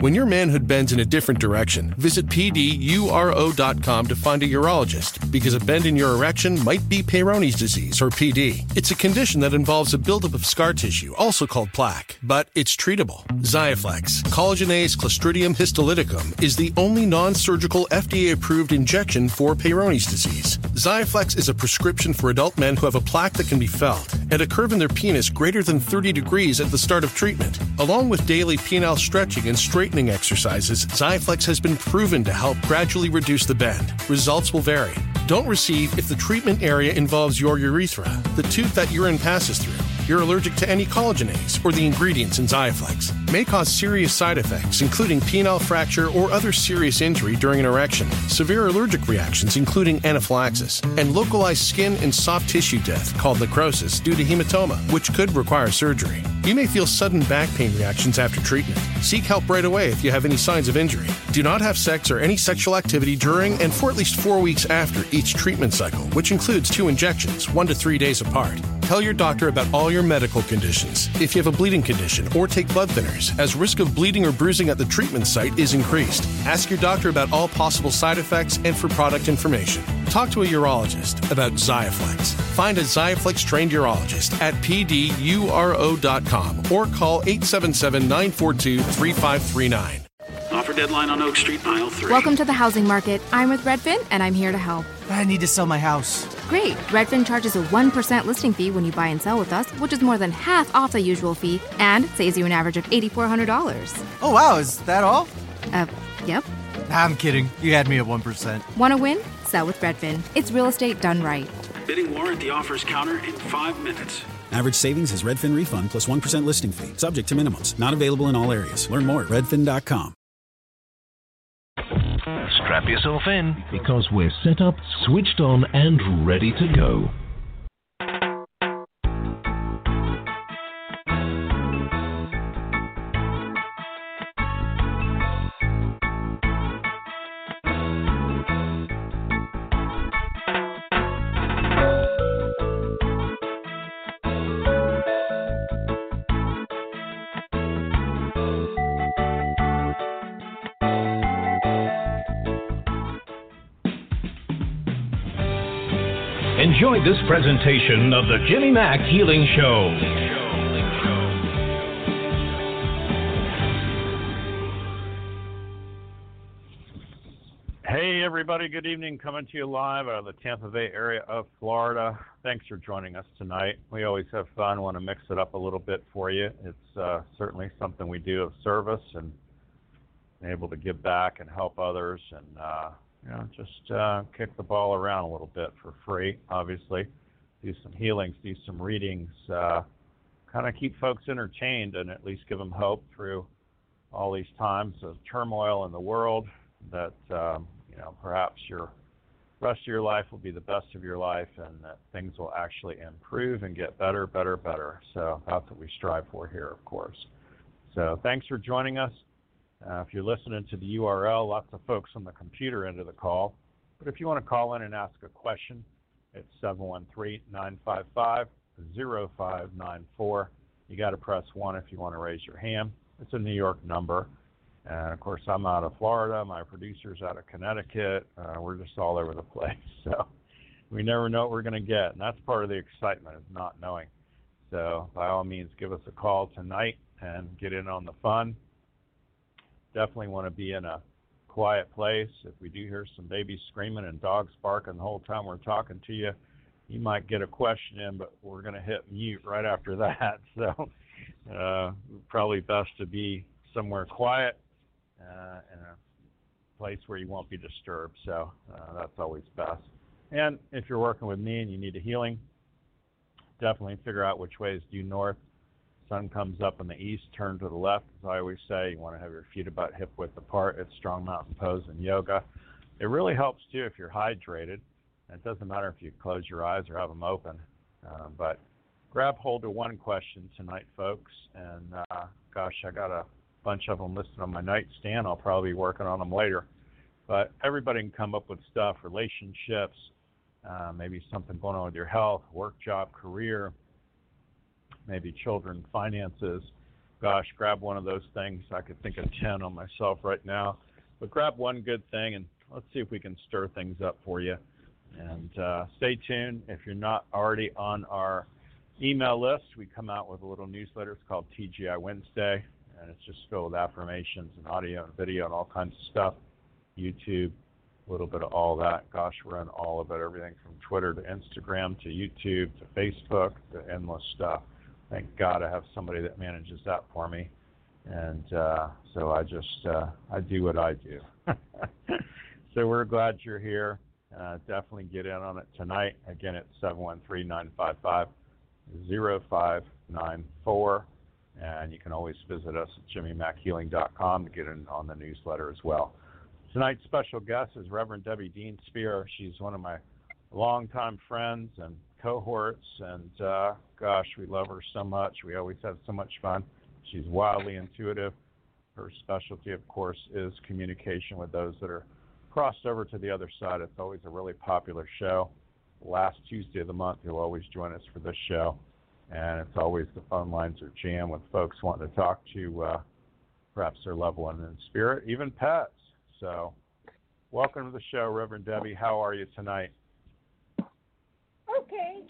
When your manhood bends in a different direction, visit pduro.com to find a urologist because a bend in your erection might be Peyronie's disease or PD. It's a condition that involves a buildup of scar tissue, also called plaque, but it's treatable. Xiaflex, collagenase Clostridium histolyticum, is the only non-surgical FDA-approved injection for Peyronie's disease. Xiaflex is a prescription for adult men who have a plaque that can be felt and a curve in their penis greater than 30 degrees at the start of treatment. Along with daily penile stretching and straightening exercises, Xiaflex has been proven to help gradually reduce the bend. Results will vary. Don't receive if the treatment area involves your urethra, the tube that urine passes through, you're allergic to any collagenase, or the ingredients in Xiaflex. May cause serious side effects, including penile fracture or other serious injury during an erection, severe allergic reactions, including anaphylaxis, and localized skin and soft tissue death called necrosis due to hematoma, which could require surgery. You may feel sudden back pain reactions after treatment. Seek help right away if you have any signs of injury. Do not have sex or any sexual activity during and for at least four weeks after each treatment cycle, which includes two injections, one to three days apart. Tell your doctor about all your medical conditions. If you have a bleeding condition or take blood thinners, as risk of bleeding or bruising at the treatment site is increased. Ask your doctor about all possible side effects and for product information. Talk to a urologist about Xiaflex. Find a Xiaflex trained urologist at pduro.com or call 877 942 3539. Offer deadline on Oak Street, mile three. Welcome to the housing market. I'm with Redfin, and I'm here to help. I need to sell my house. Great. Redfin charges a 1% listing fee when you buy and sell with us, which is more than half off the usual fee and saves you an average of $8,400. Oh, wow, is that all? Uh, yep. I'm kidding. You had me at 1%. Want to win? Sell with Redfin. It's real estate done right. Bidding war at the offers counter in five minutes. Average savings is Redfin refund plus 1 listing fee, subject to minimums. Not available in all areas. Learn more at redfin.com. Strap yourself in because we're set up, switched on, and ready to go. Enjoy this presentation of the Jimmy Mack Healing Show. Hey, everybody. Good evening. Coming to you live out of the Tampa Bay area of Florida. Thanks for joining us tonight. We always have fun. Want to mix it up a little bit for you. It's uh, certainly something we do of service and able to give back and help others and uh, you know just uh, kick the ball around a little bit for free. Obviously, do some healings, do some readings, uh, kind of keep folks entertained and at least give them hope through all these times of turmoil in the world that um, you know perhaps your rest of your life will be the best of your life and that things will actually improve and get better, better, better. So that's what we strive for here, of course. So thanks for joining us. Uh, if you're listening to the URL, lots of folks on the computer end of the call. But if you want to call in and ask a question, it's 713 955 0594. You got to press 1 if you want to raise your hand. It's a New York number. And of course, I'm out of Florida. My producer's out of Connecticut. Uh, we're just all over the place. So we never know what we're going to get. And that's part of the excitement of not knowing. So by all means, give us a call tonight and get in on the fun. Definitely want to be in a quiet place. If we do hear some babies screaming and dogs barking the whole time we're talking to you, you might get a question in, but we're going to hit mute right after that. So uh, probably best to be somewhere quiet uh, in a place where you won't be disturbed. So uh, that's always best. And if you're working with me and you need a healing, definitely figure out which way is due north. Sun comes up in the east, turn to the left. As I always say, you want to have your feet about hip width apart. It's strong mountain pose in yoga. It really helps too if you're hydrated. It doesn't matter if you close your eyes or have them open. Uh, but grab hold of one question tonight, folks. And uh, gosh, I got a bunch of them listed on my nightstand. I'll probably be working on them later. But everybody can come up with stuff relationships, uh, maybe something going on with your health, work, job, career, maybe children, finances. Gosh, grab one of those things. I could think of 10 on myself right now. But grab one good thing and let's see if we can stir things up for you. And uh, stay tuned. If you're not already on our email list, we come out with a little newsletter. It's called TGI Wednesday, and it's just filled with affirmations and audio and video and all kinds of stuff. YouTube, a little bit of all that. Gosh, we're on all of it, everything from Twitter to Instagram to YouTube to Facebook to endless stuff. Thank God I have somebody that manages that for me, and uh, so I just uh, I do what I do. so we're glad you're here. Uh, definitely get in on it tonight. Again, it's 713 955 0594. And you can always visit us at jimmymackhealing.com to get in on the newsletter as well. Tonight's special guest is Reverend Debbie Dean Spear. She's one of my longtime friends and cohorts, and uh, gosh, we love her so much. We always have so much fun. She's wildly intuitive. Her specialty, of course, is communication with those that are crossed over to the other side. It's always a really popular show. Last Tuesday of the month, you'll always join us for this show. And it's always the phone lines are jammed with folks wanting to talk to uh, perhaps their loved one in spirit, even pets. So, welcome to the show, Reverend Debbie. How are you tonight? Okay.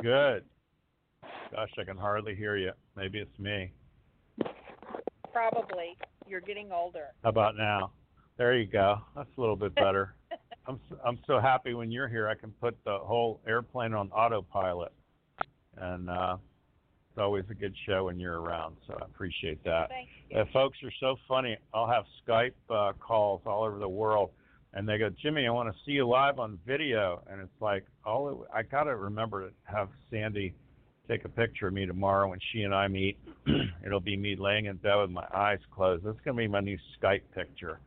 Good. Gosh, I can hardly hear you. Maybe it's me. Probably. You're getting older. How about now? There you go. That's a little bit better. I'm so, I'm so happy when you're here. I can put the whole airplane on autopilot, and uh, it's always a good show when you're around. So I appreciate that. Thank you. Uh, folks are so funny. I'll have Skype uh, calls all over the world, and they go, Jimmy, I want to see you live on video, and it's like all it, I gotta remember to have Sandy take a picture of me tomorrow when she and I meet. It'll be me laying in bed with my eyes closed. That's gonna be my new Skype picture.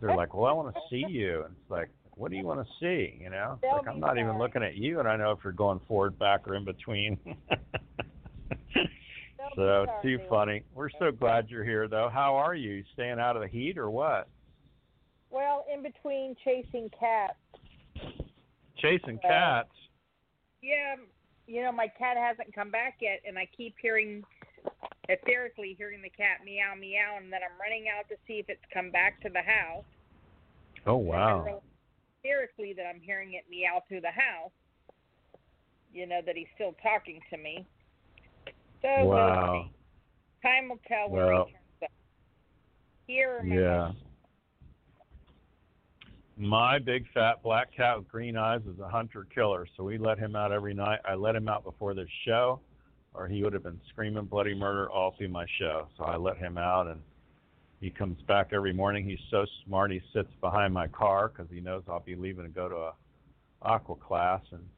They're like, well, I want to see you, and it's like, what do you want to see? You know, like I'm not even looking at you, and I know if you're going forward, back, or in between. so it's too funny. We're so glad you're here, though. How are? You Staying out of the heat, or what? Well, in between chasing cats. Chasing Uh, cats. Yeah, you know, my cat hasn't come back yet, and I keep hearing, etherically hearing the cat meow, meow, and then I'm running out to see if it's come back to the house. Oh wow. Etherically, that I'm hearing it meow through the house. You know that he's still talking to me. So we'll Wow. see. Time will tell when Well, he turns up. Here Yeah. My big fat black cat with green eyes is a hunter killer, so we let him out every night. I let him out before the show, or he would have been screaming bloody murder all through my show. So I let him out, and he comes back every morning. He's so smart. He sits behind my car because he knows I'll be leaving to go to a aqua class, and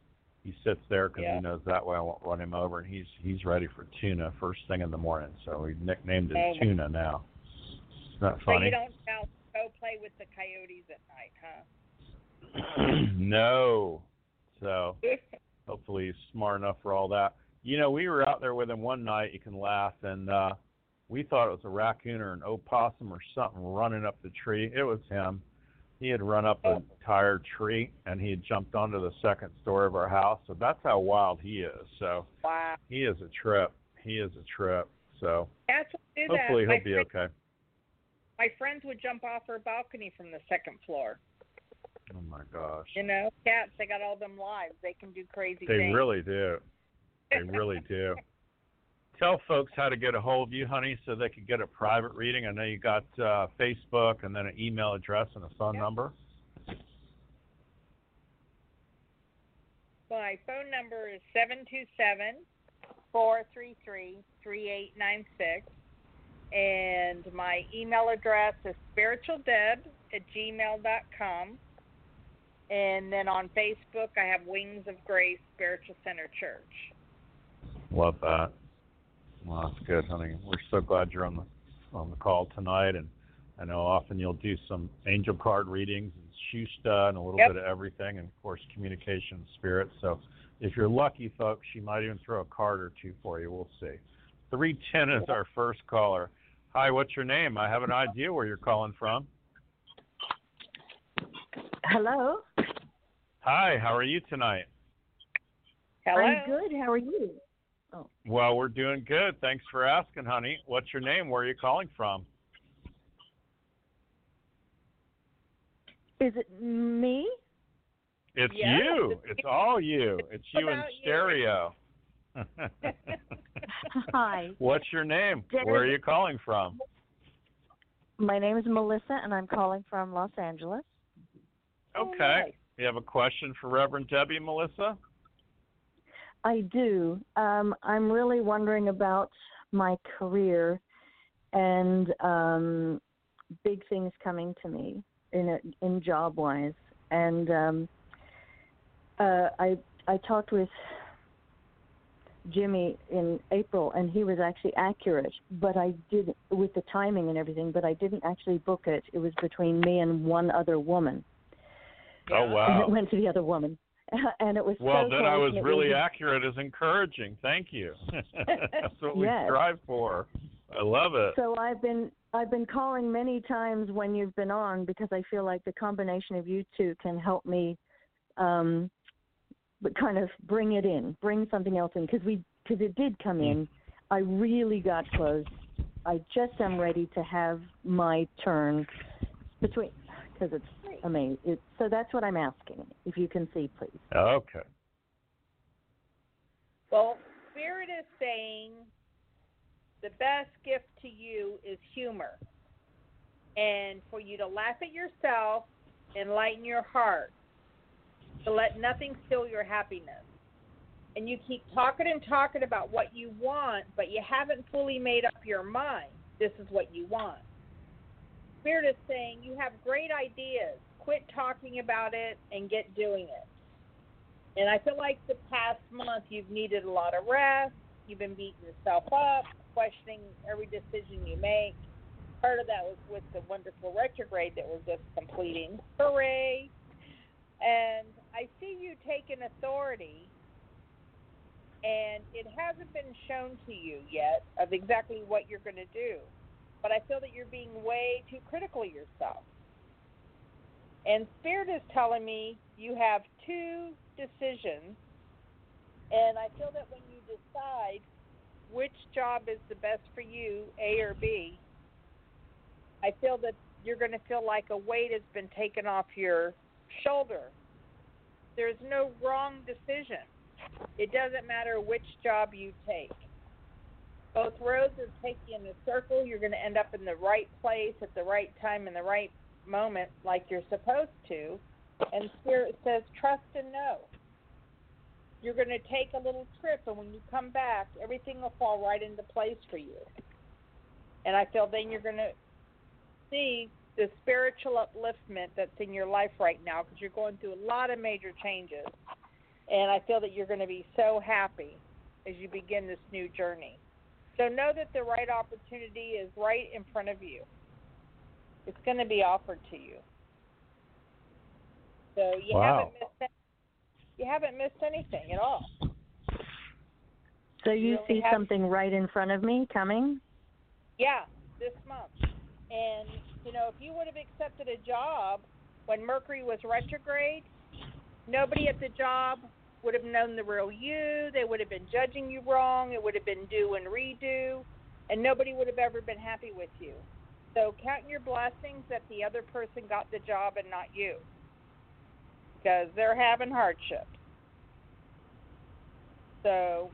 he sits there because Yeah. he knows that way I won't run him over. And he's he's ready for tuna first thing in the morning. So we nicknamed him Oh. Tuna now. Isn't that So funny? you don't now go play with the coyotes at night, huh? no. So hopefully he's smart enough for all that. You know, we were out there with him one night. You can laugh, and uh, We thought it was a raccoon or an opossum or something running up the tree. It was him. He had run up an entire tree and he had jumped onto the second story of our house. So that's how wild he is. So Wow. he is a trip. He is a trip. So That's hopefully that. he'll my be friend- okay. My friends would jump off her balcony from the second floor. Oh my gosh. You know, cats, they got all them lives. They can do crazy things. They things. really do. They really do. Tell folks how to get a hold of you, honey, so they can get a private reading. I know you got uh, Facebook and then an email address and a phone number. My phone number is seven two seven four three three three eight nine six, and my email address is spiritualdeb at gmail dot com. And then on Facebook, I have Wings of Grace Spiritual Center Church. Love that. Well, that's good, honey. We're so glad you're on the on the call tonight, and I know often you'll do some angel card readings and shusta and a little Yep. bit of everything, and of course communication and spirit. So if you're lucky, folks, she might even throw a card or two for you. We'll see. Three ten is our first caller. Hi, what's your name? I have an idea where you're calling from. Hello. Hi, how are you tonight? I'm good. How are you? Oh. Well, we're doing good. Thanks for asking, honey. What's your name? Where are you calling from? Is it me? It's Yes. you. It's all you. It's you in about you. stereo. Hi. What's your name? Where are you calling from? My name is Melissa, and I'm calling from Los Angeles. Okay. You have a question for Reverend Debbie, Melissa? I do. Um, I'm really wondering about my career and um, big things coming to me in a, in job wise. And um, uh, I I talked with Jimmy in April, and he was actually accurate. But I did with the timing and everything. But I didn't actually book it. It was between me and one other woman. Oh wow! And wow. it went to the other woman. and it was Well, so then I was really was- accurate Is encouraging. Thank you. That's what we strive for. I love it. So I've been I've been calling many times when you've been on because I feel like the combination of you two can help me, um, but kind of bring it in, bring something else in because we because it did come mm. in. I really got close. I just am ready to have my turn between because it's amazing. It, so that's what I'm asking. If you can see, please. Okay. Well, Spirit is saying the best gift to you is humor. And for you to laugh at yourself and lighten your heart, to let nothing steal your happiness. And you keep talking and talking about what you want, but you haven't fully made up your mind. This is what you want. Spirit is saying you have great ideas. Quit talking about it and get doing it. And I feel like the past month you've needed a lot of rest. You've been beating yourself up, questioning every decision you make. Part of that was with the wonderful retrograde that we're just completing. Hooray! And I see you taking authority, and it hasn't been shown to you yet of exactly what you're going to do. But I feel that you're being way too critical of yourself. And Spirit is telling me you have two decisions, and I feel that when you decide which job is the best for you, A or B, I feel that you're going to feel like a weight has been taken off your shoulder. There's no wrong decision. It doesn't matter which job you take. Both roads are taking in a circle. You're going to end up in the right place at the right time in the right moment, like you're supposed to. And Spirit says, trust and know. You're going to take a little trip, and when you come back, everything will fall right into place for you. And I feel then you're going to see the spiritual upliftment that's in your life right now because you're going through a lot of major changes. And I feel that you're going to be so happy as you begin this new journey. So know that the right opportunity is right in front of you. It's going to be offered to you. So you Wow. haven't missed any- you haven't missed anything at all. So you really see have- something right in front of me coming? Yeah, this month. And you know, if you would have accepted a job when Mercury was retrograde, nobody at the job would have known the real you. They would have been judging you wrong. It would have been do and redo, and nobody would have ever been happy with you. So count your blessings that the other person got the job and not you, because they're having hardship. So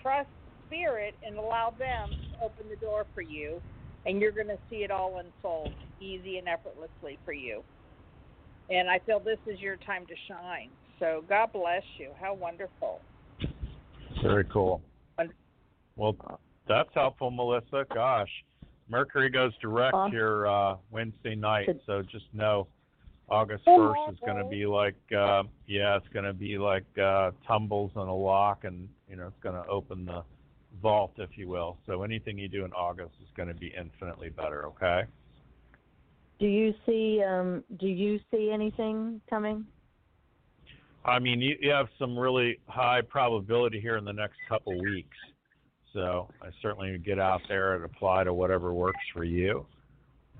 trust spirit and allow them to open the door for you, and you're going to see it all unfold easy and effortlessly for you. And I feel this is your time to shine. So God bless you. How wonderful. Very cool. Well, that's helpful, Melissa. Gosh, Mercury goes direct Uh, here uh, Wednesday night, so just know August Oh, first is going to be like, uh, yeah, it's going to be like uh, tumbles on a lock, and you know, it's going to open the vault, if you will. So anything you do in August is going to be infinitely better. Okay. Do you see um do you see anything coming? I mean, you, you have some really high probability here in the next couple weeks. So I certainly get out there and apply to whatever works for you.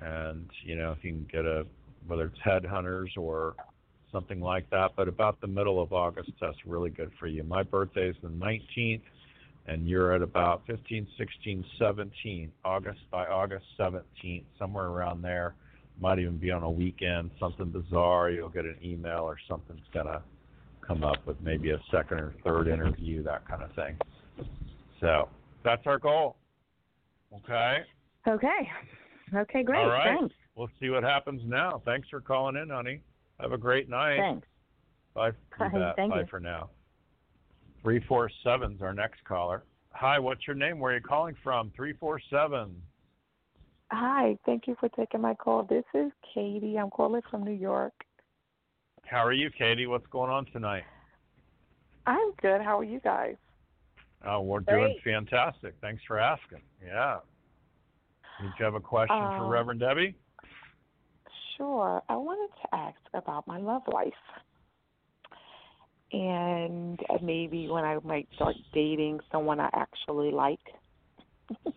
And, you know, if you can get a, whether it's headhunters or something like that, but about the middle of August, that's really good for you. My birthday is the 19th, and you're at about 15, 16, 17, August by August 17th, somewhere around there. Might even be on a weekend, something bizarre. You'll get an email or something's going to come up with maybe a second or third interview, that kind of thing. So that's our goal. Okay. Okay. Okay, great. All right. Thanks. We'll see what happens now. Thanks for calling in, honey. Have a great night. Thanks. Bye. Bye. Thank Bye you. for now. Three four seven's our next caller. Hi, what's your name? Where are you calling from? Three four seven. Hi, thank you for taking my call. This is Katie. I'm calling from New York. How are you, Katie? What's going on tonight? I'm good. How are you guys? Oh, we're doing fantastic. Thanks for asking. Yeah. Did you have a question for Um, Reverend Debbie? Sure. I wanted to ask about my love life. And uh, maybe when I might start dating someone I actually like.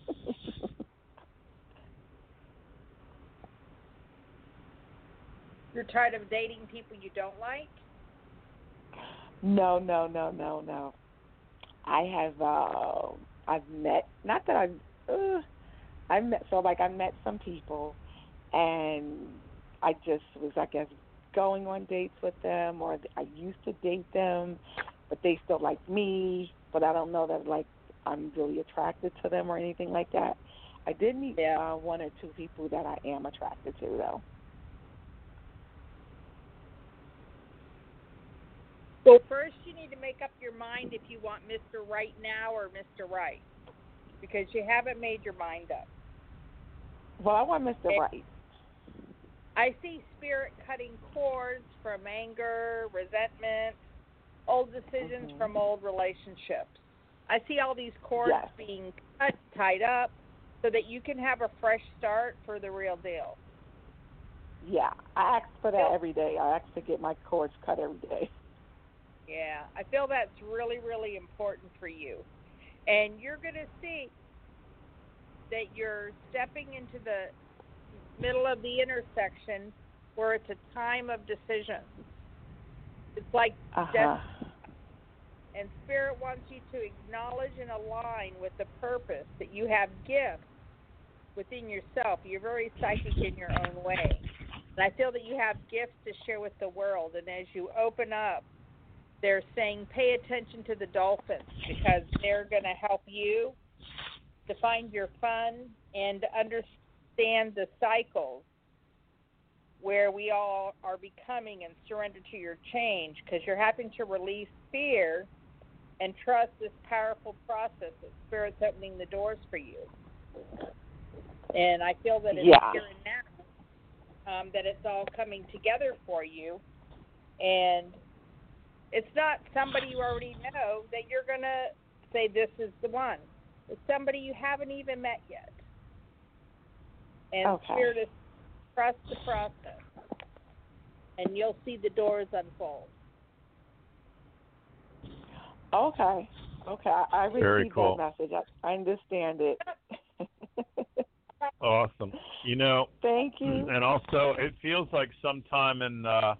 You're tired of dating people you don't like? No, no, no, no, no. I have uh I've met not that I've uh, I've met so like I met some people and I just was I guess going on dates with them or I used to date them but they still like me but I don't know that like I'm really attracted to them or anything like that. I did meet uh, one or two people that I am attracted to though. Well, first you need to make up your mind if you want Mr. Right now or Mr. Right, because you haven't made your mind up. Well, I want Mr. Okay. Right. I see spirit cutting cords from anger, resentment, old decisions Mhm. from old relationships. I see all these cords Yes. being cut, tied up, so that you can have a fresh start for the real deal. Yeah, I ask for that every day. I ask to get my cords cut every day. Yeah, I feel that's really, really important for you. And you're going to see that you're stepping into the middle of the intersection where it's a time of decision. It's like Uh-huh. des- and Spirit wants you to acknowledge and align with the purpose that you have gifts within yourself. You're very psychic in your own way. And I feel that you have gifts to share with the world. And as you open up, they're saying pay attention to the dolphins because they're going to help you to find your fun and to understand the cycles where we all are becoming and surrender to your change because you're having to release fear and trust this powerful process that spirit's opening the doors for you. And I feel that it's Yeah. here and now um, that it's all coming together for you. And it's not somebody you already know that you're going to say this is the one. It's somebody you haven't even met yet. And Okay. spirit is trust the process. And you'll see the doors unfold. Okay. Okay. I, I received Very cool. that message. I, I understand it. Awesome. You know, Thank you. and also it feels like sometime in uh,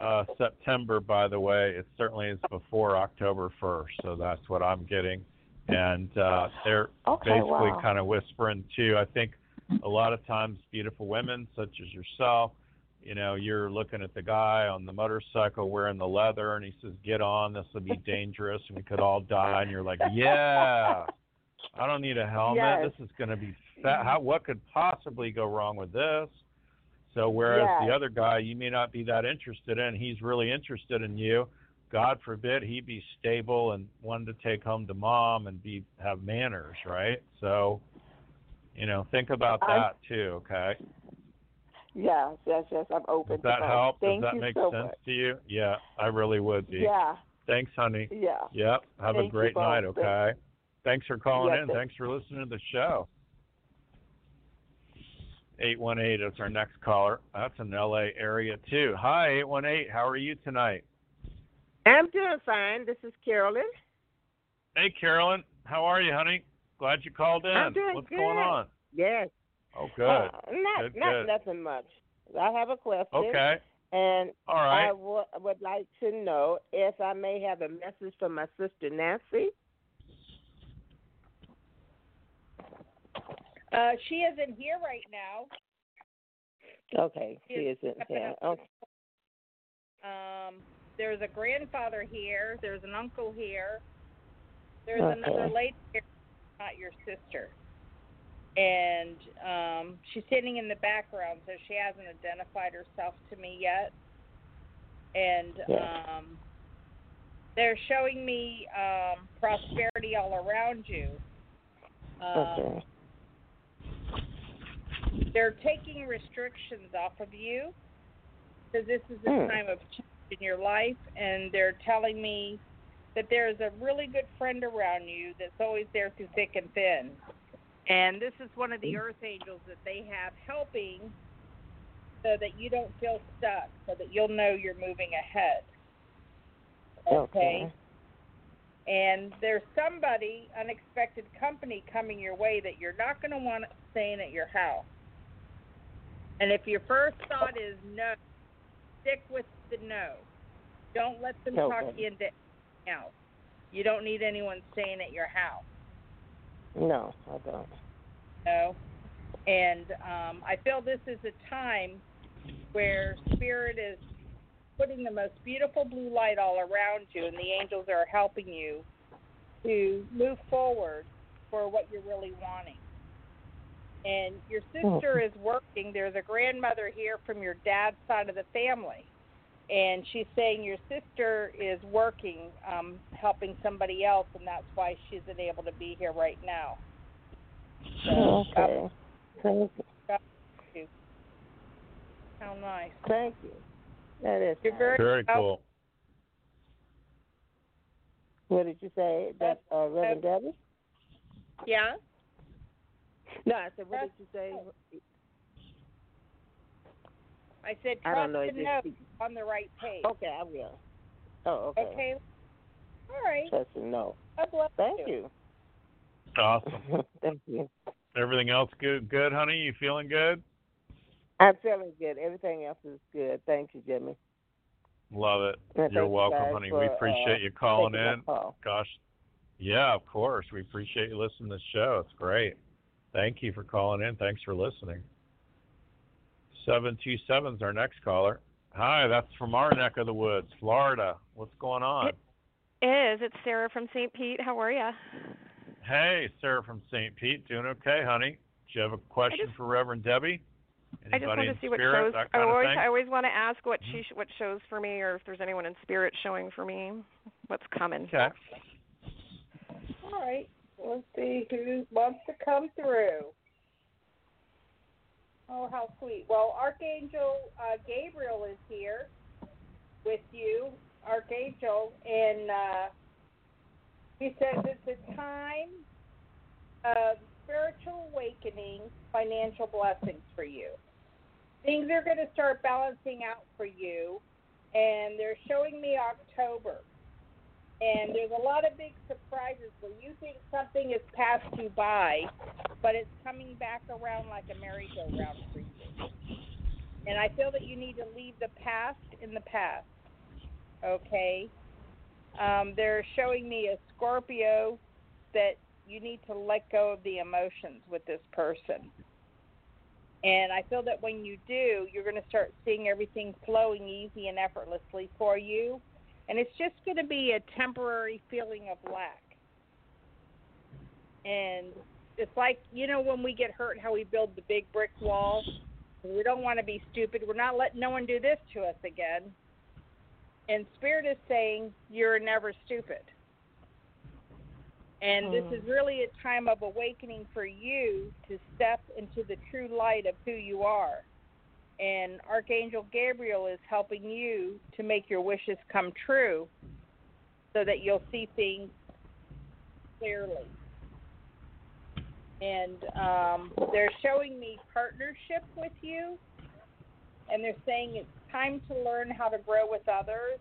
uh, September. By the way, it certainly is before October first, so that's what I'm getting. And uh, they're Okay, basically wow. kind of whispering too. I think a lot of times, beautiful women such as yourself, you know, you're looking at the guy on the motorcycle wearing the leather, and he says, "Get on, this will be dangerous, and we could all die." And you're like, "Yeah, I don't need a helmet. Yes. This is going to be fa- mm-hmm. how what could possibly go wrong with this?" So whereas the other guy you may not be that interested in, he's really interested in you. God forbid he be stable and wanted to take home to mom and be have manners, right? So, you know, think about I- that too, okay? Yes, yes, yes. I'm open Does that to both. help? Thank Does that you make so sense much. to you? Yeah, I really would be. Yeah, Thanks, honey. yeah. Yep. Have Thank a great night, okay? Thanks for calling Yes, in. thank- Thanks for listening to the show. 818 is our next caller. That's an LA area too. Hi, 818. How are you tonight? I'm doing fine. This is Carolyn. Hey, Carolyn. How are you, honey? Glad you called in. I'm doing What's good. going on? Yes. Oh, good. Uh, not Good, not good. nothing much. I have a question. Okay. And All right. I w- would like to know if I may have a message from my sister Nancy. Uh, she isn't here right now. Okay, she isn't here. Okay. Um, there's a grandfather here. There's an uncle here. There's Okay. another lady here, not your sister. And um, she's sitting in the background, so she hasn't identified herself to me yet. And Yeah. um, they're showing me um, prosperity all around you. Um, Okay. they're taking restrictions off of you because this is a Hmm. time of change in your life, and they're telling me that there's a really good friend around you that's always there through thick and thin. And this is one of the mm. earth angels that they have helping so that you don't feel stuck, so that you'll know you're moving ahead. Okay. And there's somebody, unexpected company coming your way that you're not going to want staying at your house. And if your first thought is no, stick with the no. Don't let them talk you into else. You don't need anyone staying at your house. No, I don't. No. And um, I feel this is a time where Spirit is putting the most beautiful blue light all around you, and the angels are helping you to move forward for what you're really wanting. And your sister is working. There's a grandmother here from your dad's side of the family. And she's saying your sister is working, um, helping somebody else, and that's why she isn't able to be here right now. So, Okay. Thank you. God. How nice. Thank you. That is You're very, Very cool. What did you say? That uh, Reverend Debbie? Yeah. No, I said, what did you say? I said I don't know, it and just know speaks- on the right page. Okay, I will. Oh, okay. Okay. All right. Trust and know. God bless Thank you. you. Awesome. Thank you. Everything else good? Good, honey. You feeling good? I'm feeling good. Everything else is good. Thank you, Jimmy. Love it. Yeah, thank You're welcome, guys honey. for, we appreciate uh, you calling in. call. Gosh, yeah, of course. We appreciate you listening to the show. It's great. Thank you for calling in. Thanks for listening. Seven two seven is our next caller. Hi, that's from our neck of the woods, Florida. What's going on? is. It's Sarah from St. Pete. How are you? Hey, Sarah from St. Pete. Doing okay, honey? Do you have a question for Reverend Debbie? I just want to in see what spirit, shows. I always. Mm-hmm. I always want to ask what she what shows for me, or if there's anyone in spirit showing for me. What's coming? Okay. All right. Let's see who wants to come through. Oh, how sweet. Well, Archangel uh, Gabriel is here with you, Archangel, and uh, he says it's a time of spiritual awakening, financial blessings for you. Things are going to start balancing out for you, and they're showing me October. And there's a lot of big surprises where you think something has passed you by, but it's coming back around like a merry-go-round for you. And I feel that you need to leave the past in the past. Okay. Um, they're showing me a Scorpio that you need to let go of the emotions with this person. And I feel that when you do, you're going to start seeing everything flowing easy and effortlessly for you. And it's just going to be a temporary feeling of lack. And it's like, you know, when we get hurt, how we build the big brick wall. We don't want to be stupid. We're not letting no one do this to us again. And Spirit is saying, you're never stupid. And this hmm. is really a time of awakening for you to step into the true light of who you are. And Archangel Gabriel is helping you to make your wishes come true so that you'll see things clearly. And um, they're showing me partnership with you. And they're saying it's time to learn how to grow with others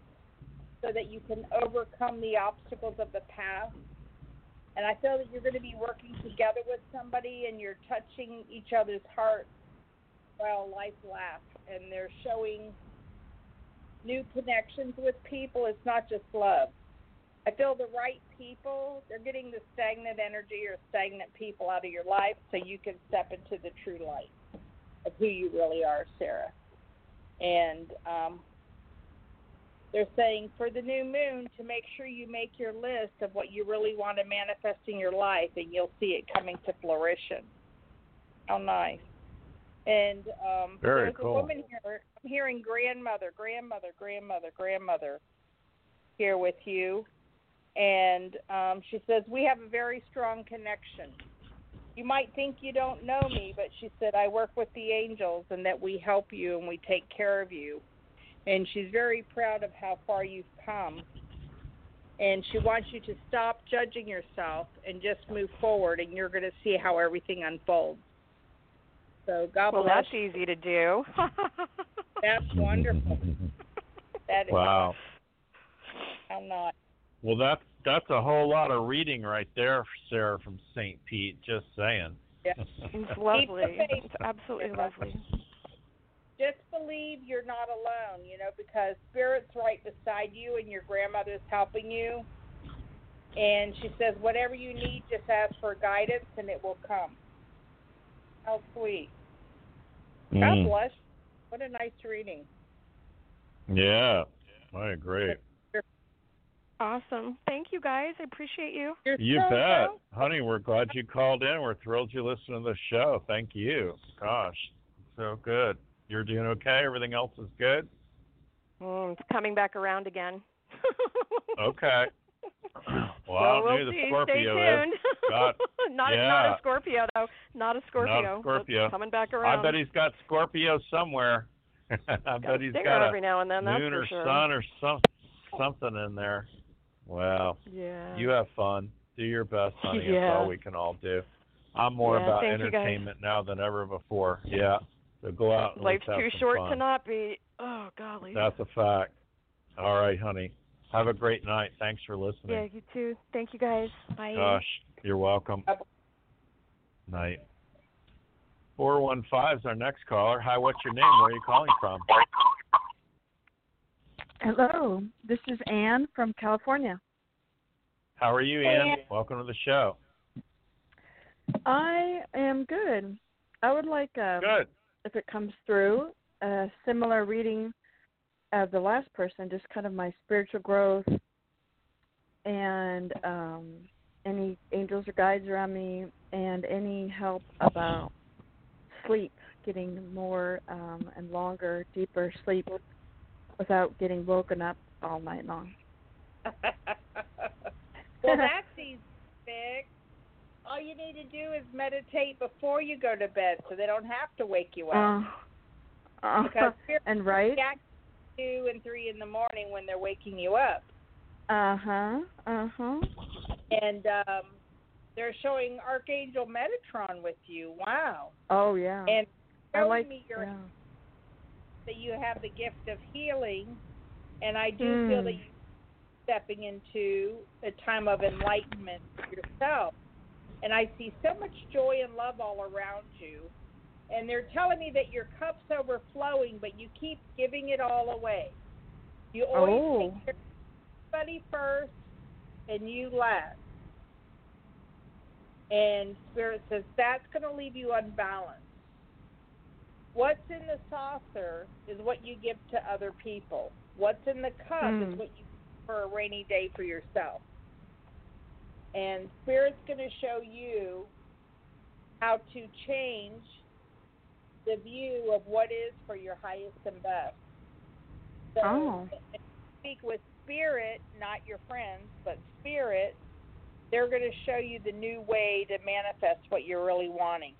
so that you can overcome the obstacles of the past and I feel that you're going to be working together with somebody and you're touching each other's hearts while life laughs. And they're showing new connections with people. It's not just love. I feel the right people, they're getting the stagnant energy or stagnant people out of your life so you can step into the true light of who you really are, Sarah. And um, they're saying for the new moon to make sure you make your list of what you really want to manifest in your life and you'll see it coming to fruition. How nice. And um Very there's cool. a woman here I'm hearing grandmother, grandmother, grandmother, grandmother here with you. And um she says, We have a very strong connection. You might think you don't know me, but she said I work with the angels and that we help you and we take care of you and she's very proud of how far you've come. And she wants you to stop judging yourself and just move forward, and you're going to see how everything unfolds. So God well, bless. that's easy to do. That's wonderful. That is wow i'm not. Well, that's that's a whole lot of reading right there, Sarah from St. Pete. Just saying. Yeah. It's lovely. It's absolutely lovely. Just believe you're not alone, you know, because Spirit's right beside you and your grandmother's helping you. And she says, whatever you need, just ask for guidance and it will come. How sweet. God Mm. bless. What a nice reading. Yeah, I agree. Awesome. Thank you guys. I appreciate you. You bet, honey. We're glad you called in. We're thrilled you listened to the show. Thank you. Gosh, so good. You're doing okay. Everything else is good. Mm, it's coming back around again. Okay. Well, so I we'll knew the see. Scorpio Stay tuned. is. God, not yeah. not a Scorpio though. Not a Scorpio. Not a Scorpio. Coming back around. I bet he's got Scorpio somewhere. I bet he's got a every now and then, that's moon or sure. sun or some something in there. Well, Yeah. you have fun. Do your best, honey. That's all we can all do. I'm more Yeah, about thank you, guys. entertainment now than ever before. Yeah. So go out and Life's too short fun. to not be. Oh golly. That's a fact. All right, honey. Have a great night. Thanks for listening. yeah, you too. Thank you guys. Bye. Gosh, you're welcome. Night. 415 is our next caller. Hi, what's your name? Where are you calling from? Hello, this is Anne from California. How are you, Ann? Welcome to the show. I am good. I would like, uh, Good. if it comes through, a similar reading of the last person, just kind of my spiritual growth and um, any angels or guides around me, and any help about sleep, getting more um, and longer, deeper sleep without getting woken up all night long. well, that's easy, Vic. All you need to do is meditate before you go to bed, so they don't have to wake you up. Uh, uh, and right? Two and three in the morning when they're waking you up. Uh huh. Uh huh. And um, they're showing Archangel Metatron with you. Wow. Oh yeah. And I showing like. me your, yeah. that you have the gift of healing, and I do feel Mm. that you're stepping into a time of enlightenment yourself. and I see so much joy and love all around you. And they're telling me that your cup's overflowing, but you keep giving it all away. You always Oh. take care of everybody first and you last. And Spirit says that's going to leave you unbalanced. What's in the saucer is what you give to other people. What's in the cup Mm. is what you for a rainy day for yourself. And Spirit's going to show you how to change the view of what is for your highest and best. So Oh. speak with Spirit, not your friends, but Spirit. They're going to show you the new way to manifest what you're really wanting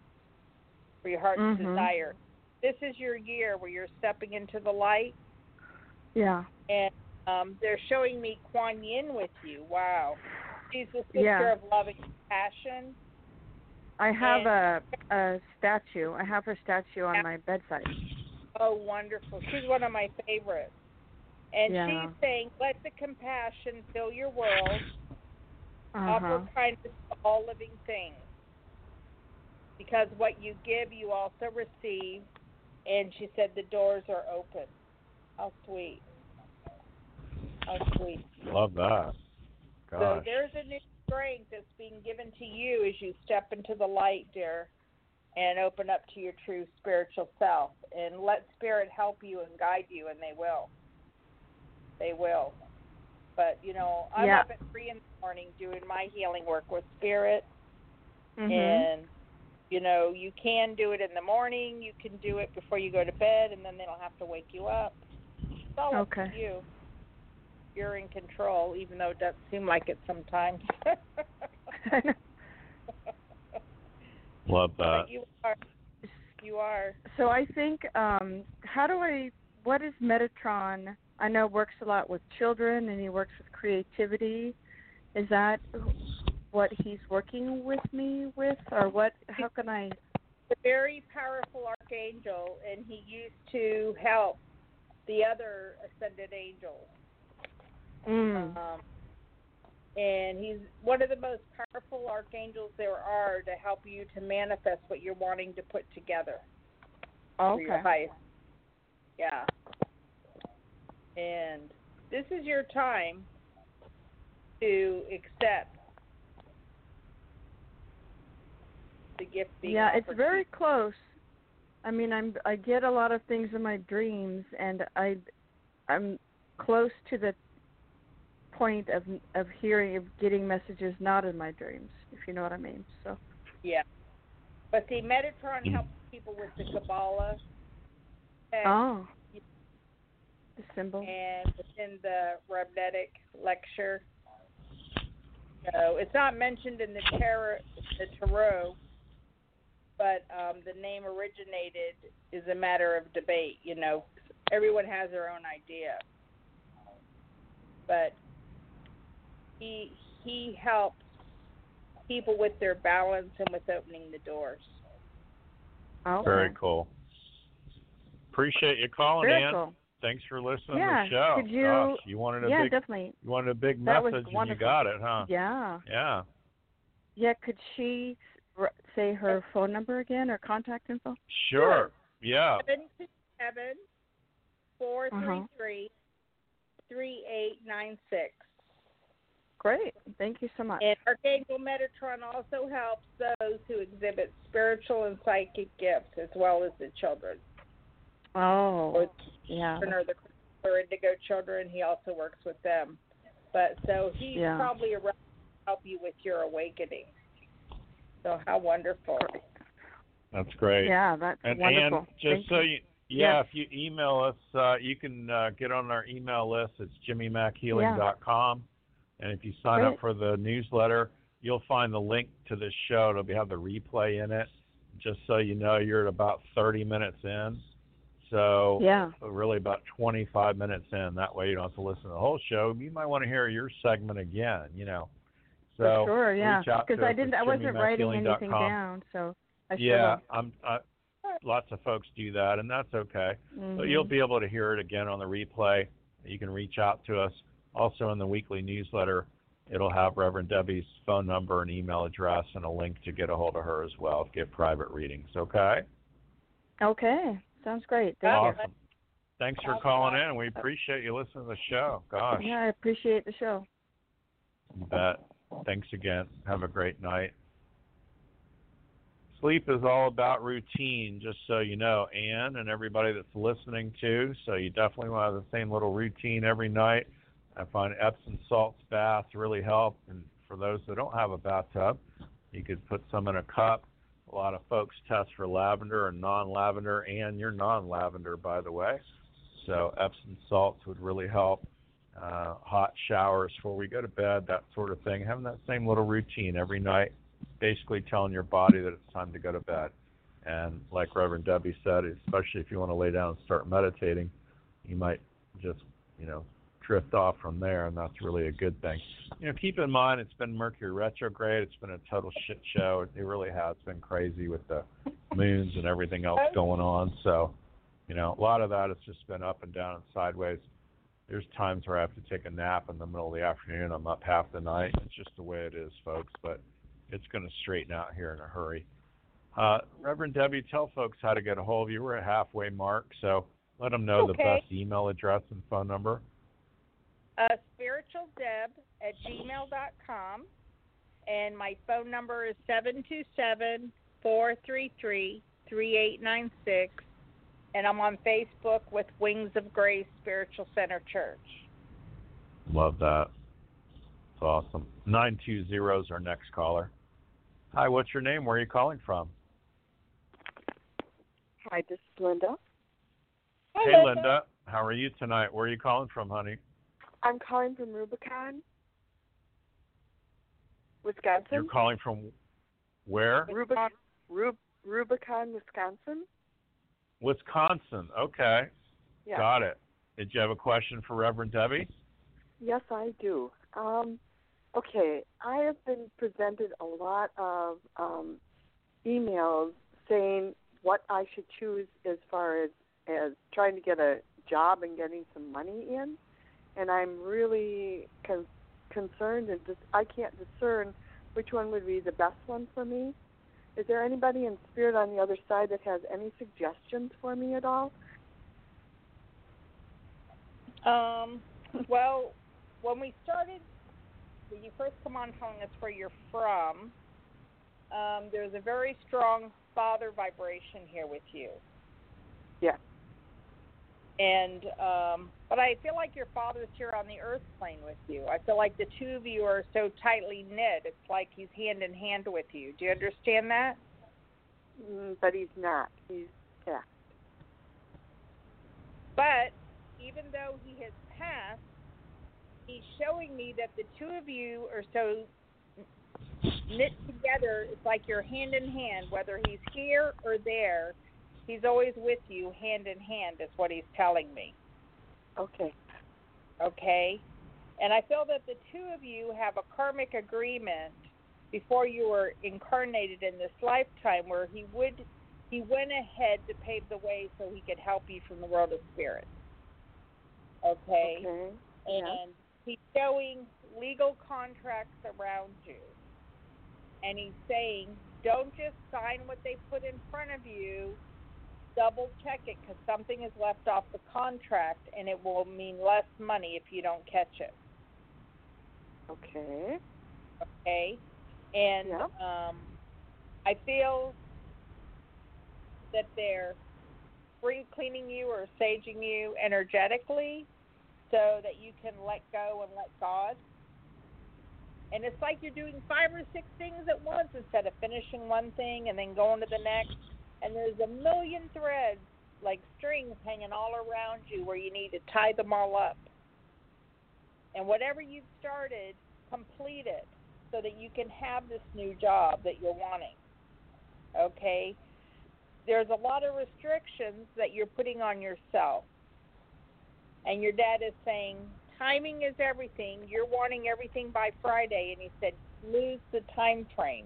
for your heart's Mhm. desire. This is your year where you're stepping into the light Yeah. and um, they're showing me Kuan Yin with you. Wow, she's the sister Yeah. of love and compassion. I have a a statue. I have her statue on my bedside. Oh, wonderful! She's one of my favorites, and Yeah. she's saying, "Let the compassion fill your world. Uh-huh. Offer kindness to all living things, because what you give, you also receive." And she said, "The doors are open." How sweet! How sweet! Love that. So there's a new strength that's being given to you as you step into the light, dear, and open up to your true spiritual self. And let Spirit help you and guide you, and they will. They will. But, you know, I'm Yeah. up at 3 in the morning doing my healing work with Spirit. Mhm. And, you know, you can do it in the morning, you can do it before you go to bed, and then they don't have to wake you up. It's all up to Okay. you. You're in control, even though it doesn't seem like it sometimes. Love that. but you are. You are. So I think um how do I what is Metatron? I know works a lot with children and he works with creativity. Is that what he's working with me with or what how can I a very powerful archangel, and he used to help the other ascended angels. Mm. Um, and he's one of the most powerful archangels there are to help you to manifest what you're wanting to put together for your Okay. highest. Yeah. And this is your time to accept the gift being Yeah, it's very you. close. I mean, I'm I get a lot of things in my dreams and I I'm close to the point of of hearing of getting messages not in my dreams, if you know what I mean. So Yeah. But see, Metatron helps people with the Kabbalah. text Oh. The symbol. And in the rabbinic literature. So it's not mentioned in the tarot, the tarot, but um, the name originated is a matter of debate. You know, everyone has their own idea. But he he helps people with their balance and with opening the doors. Oh. Very cool. Appreciate you calling Very in. cool. Thanks for listening Yeah, to the show. could you- Gosh, you wanted a yeah, big definitely. you wanted a big That message and you got it, huh? Yeah. Yeah. Yeah, could she say her phone number again or contact info? Sure. Yeah. Seven two seven four three Uh-huh. three three eight nine six. Great. Thank you so much. And Archangel Metatron also helps those who exhibit spiritual and psychic gifts as well as the children. Oh. Yeah. Or the or indigo children, he also works with them. But so he's Yeah. probably around to help you with your awakening. So how wonderful. That's great. Yeah, that's and, wonderful. And just Thank so you. you, yeah, Yes. if you email us, uh, you can uh, get on our email list. It's jimmymackhealing.com. And if you sign up for the newsletter, you'll find the link to this show. It'll be, have the replay in it. Just so you know, you're at about 30 minutes in. So Yeah. really about 25 minutes in. That way you don't have to listen to the whole show. You might want to hear your segment again, you know. So For sure, yeah. Because I didn't I wasn't writing anything down, so I Yeah. I'm. I, lots of folks do that, and that's okay. But Mhm. you'll be able to hear it again on the replay. You can reach out to us also in the weekly newsletter. it'll have Reverend Debbie's phone number and email address and a link to get a hold of her as well to get private readings. Okay. Okay. Sounds great. Thank awesome. you. Thanks for calling in. We appreciate you listening to the show. Gosh. Yeah, I appreciate the show. You bet. Thanks again. Have a great night. Sleep is all about routine, just so you know, Anne and everybody that's listening too. So you definitely want to have the same little routine every night. I find Epsom salts baths really help. And for those that don't have a bathtub, you could put some in a cup. A lot of folks test for lavender and non-lavender, and you're non-lavender, by the way. So Epsom salts would really help. Uh, hot showers before we go to bed, that sort of thing. Having that same little routine every night, basically telling your body that it's time to go to bed. And like Reverend Debbie said, especially if you want to lay down and start meditating, you might just, you know, drift off from there, and that's really a good thing. You know, keep in mind it's been Mercury retrograde. It's been a total shit show. It really has been crazy with the moons and everything else going on. So, you know, a lot of that has just been up and down and sideways. There's times where I have to take a nap in the middle of the afternoon. I'm up half the night. It's just the way it is, folks. But it's going to straighten out here in a hurry. Uh, Reverend Debbie, tell folks how to get a hold of you. We're at halfway mark, so let them know the best email address and phone number. Uh, spiritualdeb at gmail.com. And my phone number is 727 433 3896. And I'm on Facebook with Wings of Grace Spiritual Center Church. Love that. It's awesome. 920 is our next caller. Hi, what's your name? Where are you calling from? Hi, this is Linda. hey, Linda. How are you tonight? Where are you calling from, honey? I'm calling from Rubicon, Wisconsin. You're calling from where? Rubicon, Rub, Rubicon, Wisconsin. Wisconsin. Okay. Yeah. Got it. Did you have a question for Reverend Debbie? Yes, I do. Um, okay, I have been presented a lot of um, emails saying what I should choose as far as as trying to get a job and getting some money in, and I'm really con- concerned and just I can't discern which one would be the best one for me. Is there anybody in spirit on the other side that has any suggestions for me at all? Um, well, when we started, when you first come on telling us where you're from, um, there's a very strong father vibration here with you. Yeah. And um, but I feel like your father's here on the earth plane with you. I feel like the two of you are so tightly knit. It's like he's hand in hand with you. Do you understand that? Mm, but he's not. He's yeah. But even though he has passed, he's showing me that the two of you are so knit together. It's like you're hand in hand, whether he's here or there. He's always with you, hand in hand, is what he's telling me. Okay. Okay? And I feel that the two of you have a karmic agreement before you were incarnated in this lifetime where he would he went ahead to pave the way so he could help you from the world of spirit. Okay? Okay. And he's showing legal contracts around you. And he's saying, don't just sign what they put in front of you. Double check it because something is left off the contract and it will mean less money if you don't catch it. Okay. Okay? And um, I feel that they're spring cleaning you or saging you energetically so that you can let go and let God. And it's like you're doing five or six things at once instead of finishing one thing and then going to the next. And there's a million threads, like strings, hanging all around you where you need to tie them all up. And whatever you've started, complete it so that you can have this new job that you're wanting. Okay? There's a lot of restrictions that you're putting on yourself. And your dad is saying, timing is everything. You're wanting everything by Friday. And he said, lose the time frame.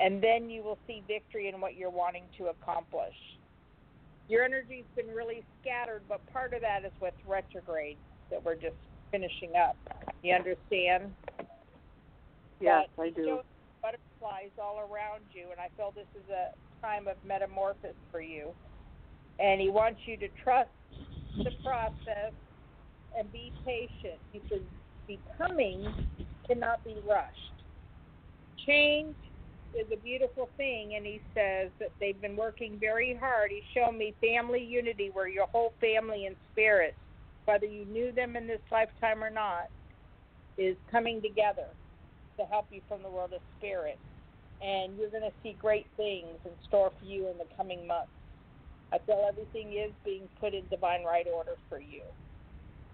And then you will see victory in what you're wanting to accomplish. Your energy's been really scattered, but part of that is with retrograde that we're just finishing up. You understand? Yes, but I do. Butterflies all around you, and I feel this is a time of metamorphosis for you. And he wants you to trust the process and be patient because becoming cannot be rushed. Change is a beautiful thing, and he says that they've been working very hard. He's shown me family unity where your whole family and spirit, whether you knew them in this lifetime or not, is coming together to help you from the world of spirit. And you're going to see great things in store for you in the coming months. I feel everything is being put in divine right order for you.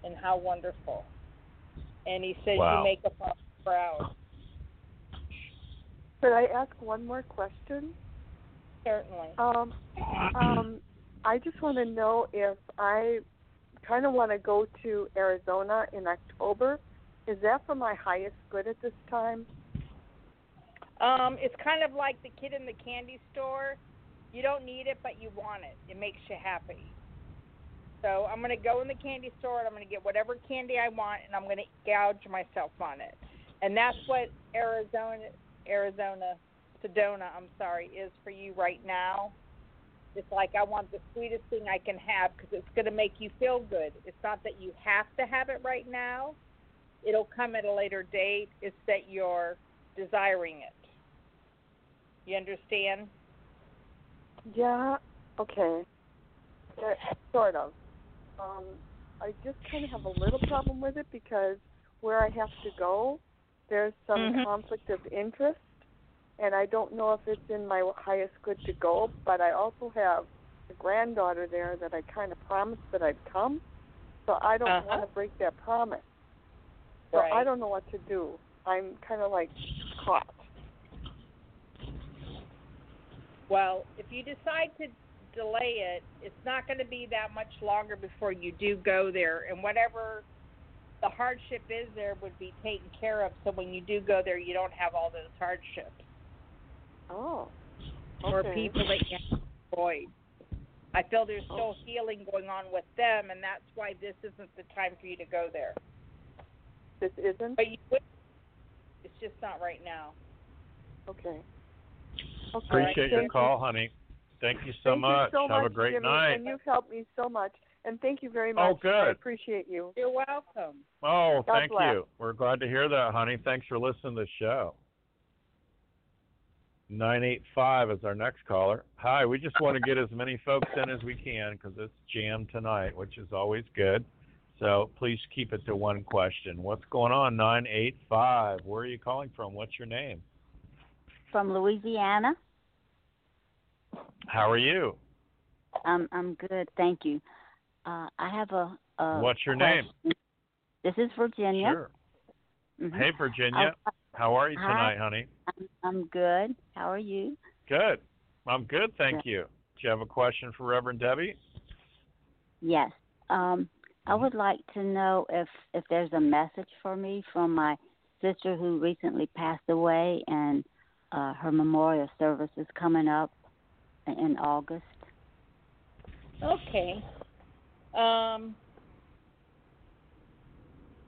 And how wonderful. And he says Wow. you make a father proud. Could I ask one more question? Certainly. Um, um, I just want to know if I kind of want to go to Arizona in October. Is that for my highest good at this time? Um, it's kind of like the kid in the candy store. You don't need it, but you want it. It makes you happy. So I'm going to go in the candy store and I'm going to get whatever candy I want, and I'm going to gouge myself on it. And that's what Arizona, Arizona, Sedona, I'm sorry, is for you right now. It's like I want the sweetest thing I can have because it's going to make you feel good. It's not that you have to have it right now. It'll come at a later date. It's that you're desiring it. You understand? Yeah. Okay. Sort of. Um, I just kind of have a little problem with it because where I have to go, there's some Mhm. conflict of interest, and I don't know if it's in my highest good to go. But I also have a granddaughter there that I kind of promised that I'd come, so I don't Uh-huh. want to break that promise. So I don't know what to do. I'm kind of like caught. Well, if you decide to delay it, it's not going to be that much longer before you do go there, and whatever the hardship is there would be taken care of. So when you do go there, you don't have all those hardships Oh. or people that you have to avoid. I feel there's still oh. healing going on with them, and that's why this isn't the time for you to go there. This isn't. But you would. It's just not right now. Okay. Okay. Appreciate your Thank call, honey. Thank you so Thank much. You so Have much, a great Jimmy, night. And you've helped me so much. And thank you very much. Oh, much. good. I appreciate you. You're welcome. Oh, God thank bless. you. We're glad to hear that, honey. Thanks for listening to the show. 985 is our next caller. Hi, we just want to get as many folks in as we can because it's jammed tonight, which is always good. So please keep it to one question. What's going on, 985? Where are you calling from? What's your name? from Louisiana. How are you? Um, I'm good, thank you. Uh, I have a, a What's your name? This is Virginia. Sure. Mhm. Hey, Virginia. Uh, How are you hi. tonight, honey? I'm, I'm good. How are you? Good. I'm good, thank you. Do you have a question for Reverend Debbie? Yes. Um, I would like to know if if there's a message for me from my sister who recently passed away, and uh, her memorial service is coming up in August. Okay. Um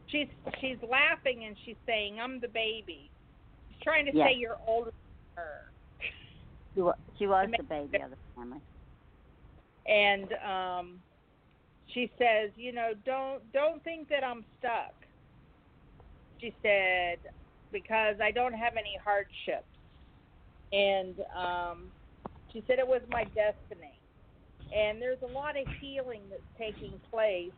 she's she's laughing and she's saying, I'm the baby. She's trying to Yes. say you're older than her. She was, she was the baby of the family. And um she says, you know, don't don't think that I'm stuck. She said, because I don't have any hardships. And um she said it was my destiny. And there's a lot of healing that's taking place.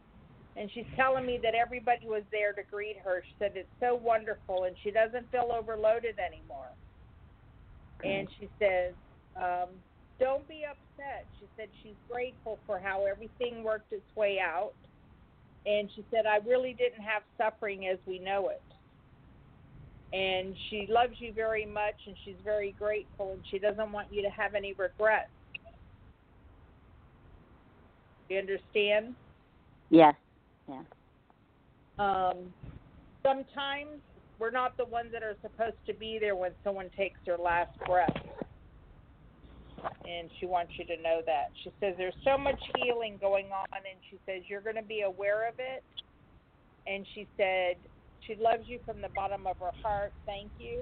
And she's telling me that everybody was there to greet her. She said it's so wonderful and she doesn't feel overloaded anymore. And she says, um, don't be upset. She said she's grateful for how everything worked its way out. And she said, I really didn't have suffering as we know it. And she loves you very much and she's very grateful and she doesn't want you to have any regrets. You understand? Yes. Yeah. Um, sometimes we're not the ones that are supposed to be there when someone takes their last breath. And she wants you to know that. She says there's so much healing going on, and she says you're going to be aware of it. And she said she loves you from the bottom of her heart. Thank you.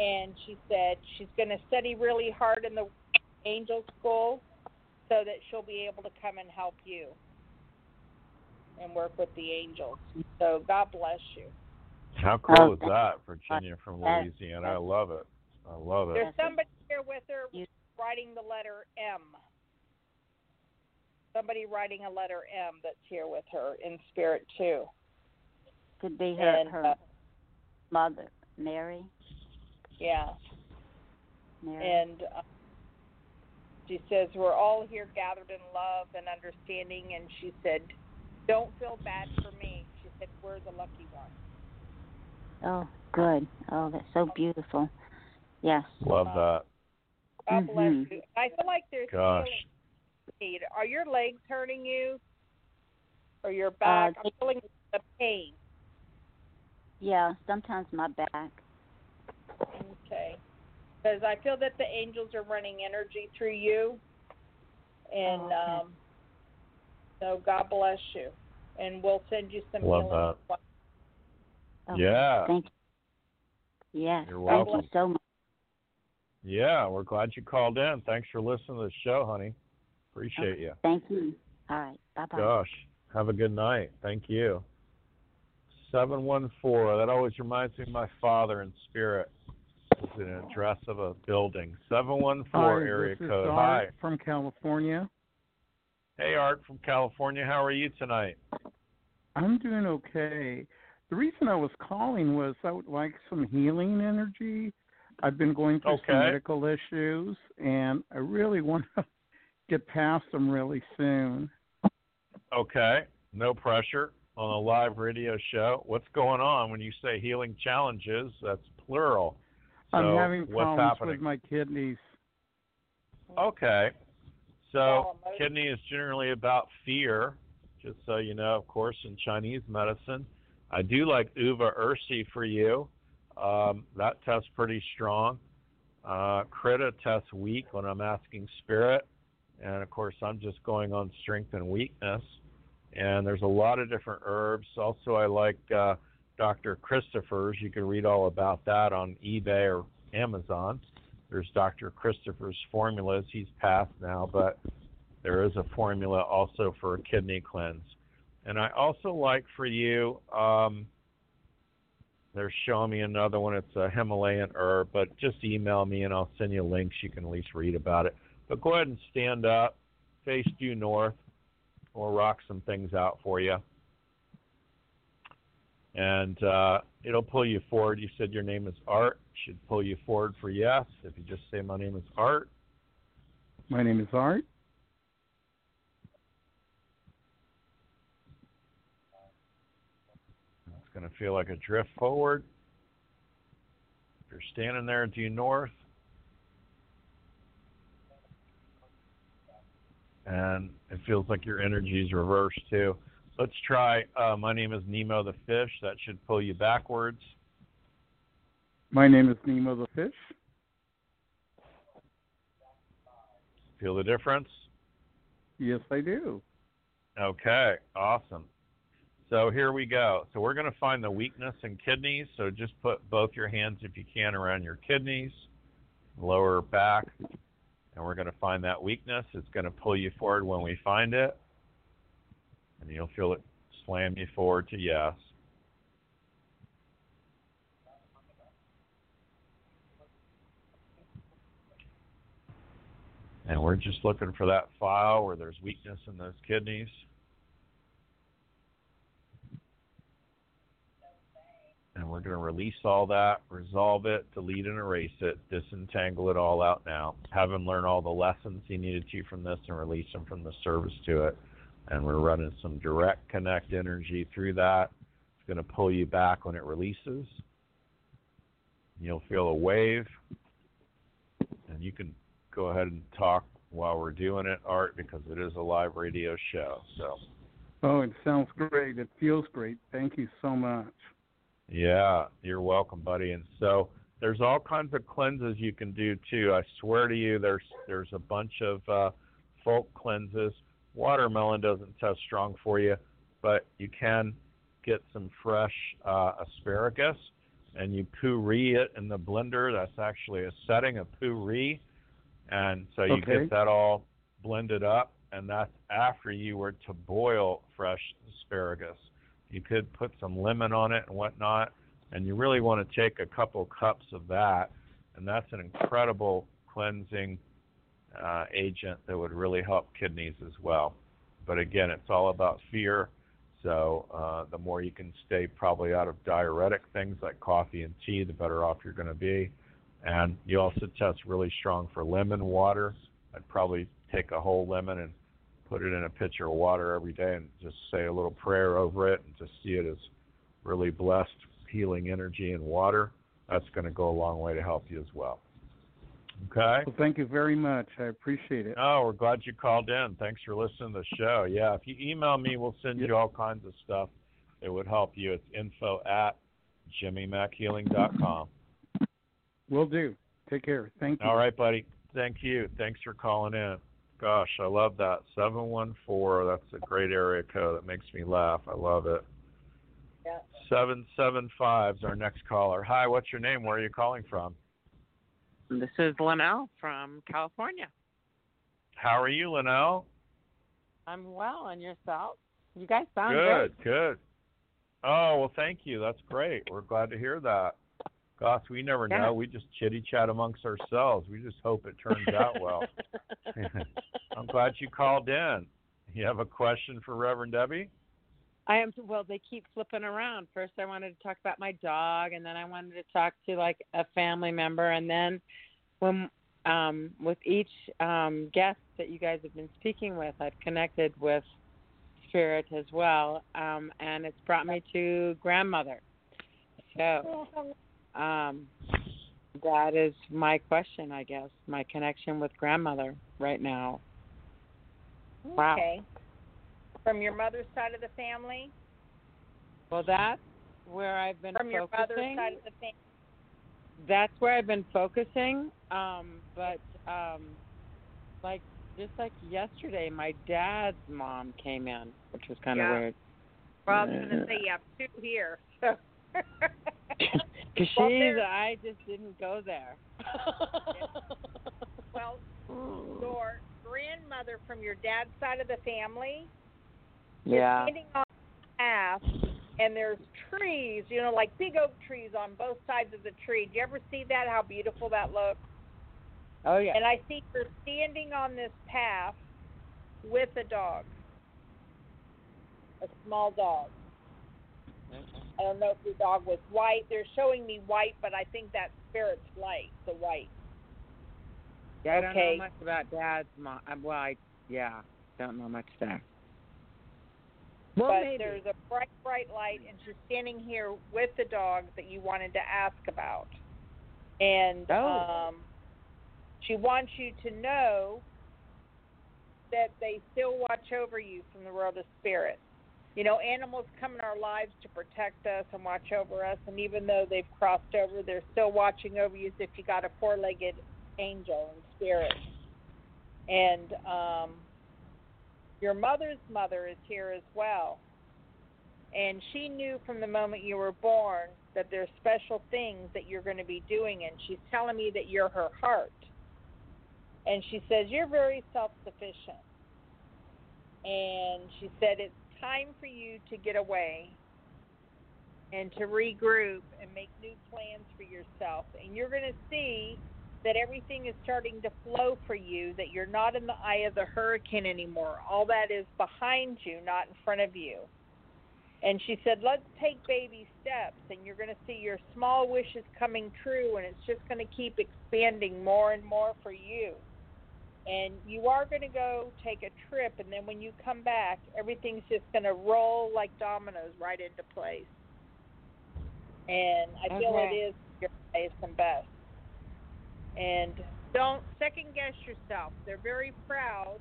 And she said she's going to study really hard in the angel school so that she'll be able to come and help you and work with the angels. So God bless you. How cool Oh, is that, Virginia from Louisiana? I love it. I love it. There's somebody here with her writing the letter M. Somebody writing a letter M that's here with her in spirit too. Could be her And, her uh, mother, Mary. Yeah. Mary. And uh, she says, We're all here gathered in love and understanding. And she said, Don't feel bad for me. She said, We're the lucky ones. Oh, good. Oh, that's so beautiful. Yes. Love that. God bless Mhm. you. I feel like there's Gosh. healing need. Are your legs hurting you? Or your back? I'm feeling the pain. Yeah, sometimes my back. Okay. Because I feel that the angels are running energy through you. And Oh, okay. um, so God bless you. And we'll send you some Love healing. that. Oh, Yeah. Thank you. Yes. You're thank welcome. you so much. Yeah, we're glad you called in. Thanks for listening to the show, honey. Appreciate you. Thank you. All right. Bye bye. Gosh, have a good night. Thank you. 714. That always reminds me of my father in spirit. An address of a building. 714 Hi, area this is code. Art Hi. from California. Hey, Art from California. How are you tonight? I'm doing okay. The reason I was calling was I would like some healing energy. I've been going through some medical issues, and I really want to get past them really soon. Okay. No pressure on a live radio show. What's going on when you say healing challenges? That's plural. So I'm having what's problems happening? with my kidneys. Okay. So kidney is generally about fear, just so you know, of course, in Chinese medicine. I do like Uva Ursi for you. Um, that tests pretty strong. Uh, Krita tests weak when I'm asking spirit. And of course, I'm just going on strength and weakness. And there's a lot of different herbs. Also, I like uh, Dr. Christopher's. You can read all about that on eBay or Amazon. There's Dr. Christopher's formulas. He's passed now, but there is a formula also for a kidney cleanse. And I also like for you, um, they're showing me another one. It's a Himalayan herb, but just email me and I'll send you links. You can at least read about it. But go ahead and stand up, face due north. We'll rock some things out for you. And uh, it'll pull you forward. You said your name is Art. Should pull you forward for yes. If you just say my name is Art. My name is Art. It's going to feel like a drift forward. If you're standing there due north, and it feels like your energy is reversed too. Let's try. Uh, my name is Nemo the fish. That should pull you backwards. My name is Nemo the fish. Feel the difference? Yes, I do. Okay, awesome. So here we go. So we're going to find the weakness in kidneys. So just put both your hands, if you can, around your kidneys, lower back, and we're going to find that weakness. It's going to pull you forward when we find it, and you'll feel it slam you forward to yes. And we're just looking for that file where there's weakness in those kidneys. And we're going to release all that, resolve it, delete and erase it, disentangle it all out now. Have him learn all the lessons he needed to from this and release him from the service to it. And we're running some direct connect energy through that. It's going to pull you back when it releases. You'll feel a wave. And you can go ahead and talk while we're doing it, Art, because it is a live radio show. So, Oh, it sounds great. It feels great. Thank you so much. yeah, you're welcome, buddy. And so, there's all kinds of cleanses you can do too. I swear to you, there's there's a bunch of uh, folk cleanses. Watermelon doesn't test strong for you, but you can get some fresh uh, asparagus and you puree it in the blender. That's actually a setting of puree, and so you Okay. get that all blended up, and that's after you were to boil fresh asparagus. You could put some lemon on it and whatnot, and you really want to take a couple cups of that, and that's an incredible cleansing uh, agent that would really help kidneys as well. But again, it's all about fear. So uh, the more you can stay probably out of diuretic things like coffee and tea, the better off you're going to be. And you also test really strong for lemon water. I'd probably take a whole lemon and put it in a pitcher of water every day and just say a little prayer over it and just see it as really blessed healing energy and water. That's going to go a long way to help you as well. Okay. Well, thank you very much. I appreciate it. Oh, we're glad you called in. Thanks for listening to the show. Yeah, if you email me, we'll send you all kinds of stuff that would help you. It's info at jimmymackhealing.com. Will do. Take care. Thank you. All right, buddy. Thank you. Thanks for calling in. Gosh, I love that. 714, that's a great area code. That makes me laugh. I love it. Yeah. 775 is our next caller. Hi, what's your name? Where are you calling from? This is Linnell from California. How are you, Linnell? I'm well, and yourself? You guys sound Good, great. good. Oh, well, thank you. That's great. We're glad to hear that. Gosh, we never Yeah. know. We just chitty chat amongst ourselves. We just hope it turns out well. I'm glad you called in. You have a question for Reverend Debbie? I am well. They keep flipping around. First, I wanted to talk about my dog, and then I wanted to talk to like a family member, and then when um, with each um, guest that you guys have been speaking with, I've connected with spirit as well, um, and it's brought me to grandmother. So um, that is my question, I guess. My connection with grandmother right now. Wow. Okay. From your mother's side of the family? Well, that's where I've been From your focusing. mother's side of the family? that's where I've been focusing. Um, but um, like just like yesterday, my dad's mom came in, which was kind of Yeah. weird. Well, I was going to say you have two here. So. Because Well, she's, I just didn't go there. well, your grandmother from your dad's side of the family Yeah. standing on path, and there's trees, you know, like big oak trees on both sides of the tree. Do you ever see that? How beautiful that looks? Oh yeah. And I see her standing on this path with a dog, a small dog. I don't know if the dog was white. They're showing me white, but I think that spirit's light, the white. Yeah, I don't Okay. know much about dad's mom. uh, Well, I yeah, don't know much there. Well, but maybe. there's a bright, bright light, and she's standing here with the dog that you wanted to ask about. And Oh. um, she wants you to know that they still watch over you from the world of spirit. You know, animals come in our lives to protect us and watch over us, and even though they've crossed over, they're still watching over you as if you got a four-legged angel in spirit. And um, your mother's mother is here as well. And she knew from the moment you were born that there's special things that you're going to be doing. And she's telling me that you're her heart. And she says, You're very self sufficient. And she said, It's time for you to get away and to regroup and make new plans for yourself. And you're going to see that everything is starting to flow for you, that you're not in the eye of the hurricane anymore. All that is behind you, not in front of you. And she said, let's take baby steps, and you're going to see your small wishes coming true, and it's just going to keep expanding more and more for you. And you are going to go take a trip, and then when you come back, everything's just going to roll like dominoes right into place. And I feel it Okay. is your highest and best and don't second guess yourself. They're very proud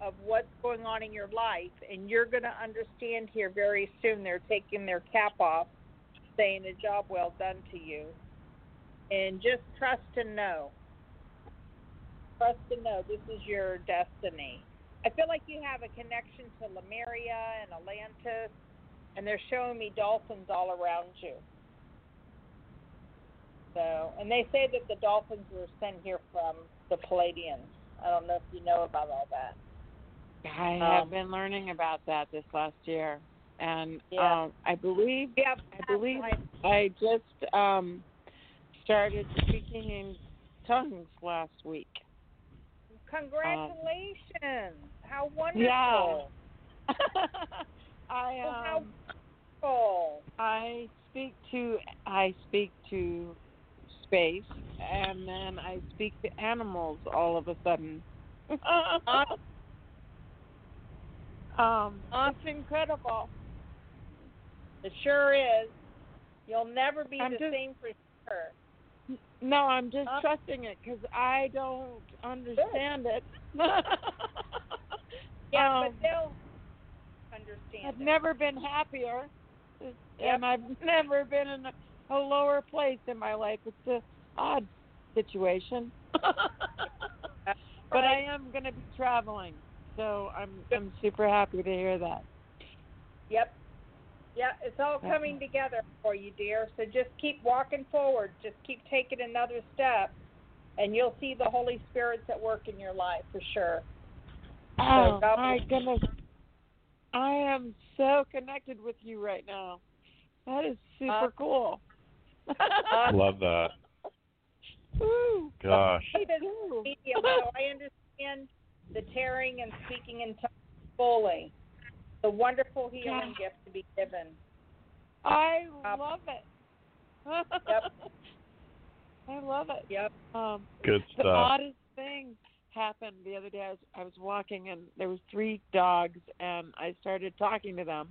of what's going on in your life, and you're going to understand here very soon. They're taking their cap off, saying a job well done to you. And just trust and know. Trust and know this is your destiny. I feel like you have a connection to Lemuria and Atlantis, and they're showing me dolphins all around you. So, and they say that the dolphins were sent here from the Pleiadians. I don't know if you know about all that. I have been learning about that this last year, and Yeah. um, I believe Yeah, I believe I just um, started speaking in tongues last week. Congratulations! how wonderful! Yeah. I Well, how um, wonderful! I speak to I speak to space, and then I speak to animals all of a sudden. um, it's incredible. It sure is. You'll never be I'm the just- same for sure. No, I'm just Uh, trusting it because I don't understand it. Yeah, Um, but they'll understand. I've it. never been happier, and I've never been in a, a lower place in my life. It's a odd situation, but I am going to be traveling, so I'm I'm super happy to hear that. Yep. Yeah, it's all coming together for you, dear. So just keep walking forward. Just keep taking another step, and you'll see the Holy Spirit's at work in your life for sure. Oh God my goodness, I am so connected with you right now. That is super Uh, cool. Love that. Woo. Gosh. See this medium, so I understand the tearing and speaking in tongues fully. The wonderful healing gift to be given. I Um, love it. Yep. I love it. Yep. Um, Good stuff. the oddest thing happened the other day. I was I was walking and there was three dogs and I started talking to them,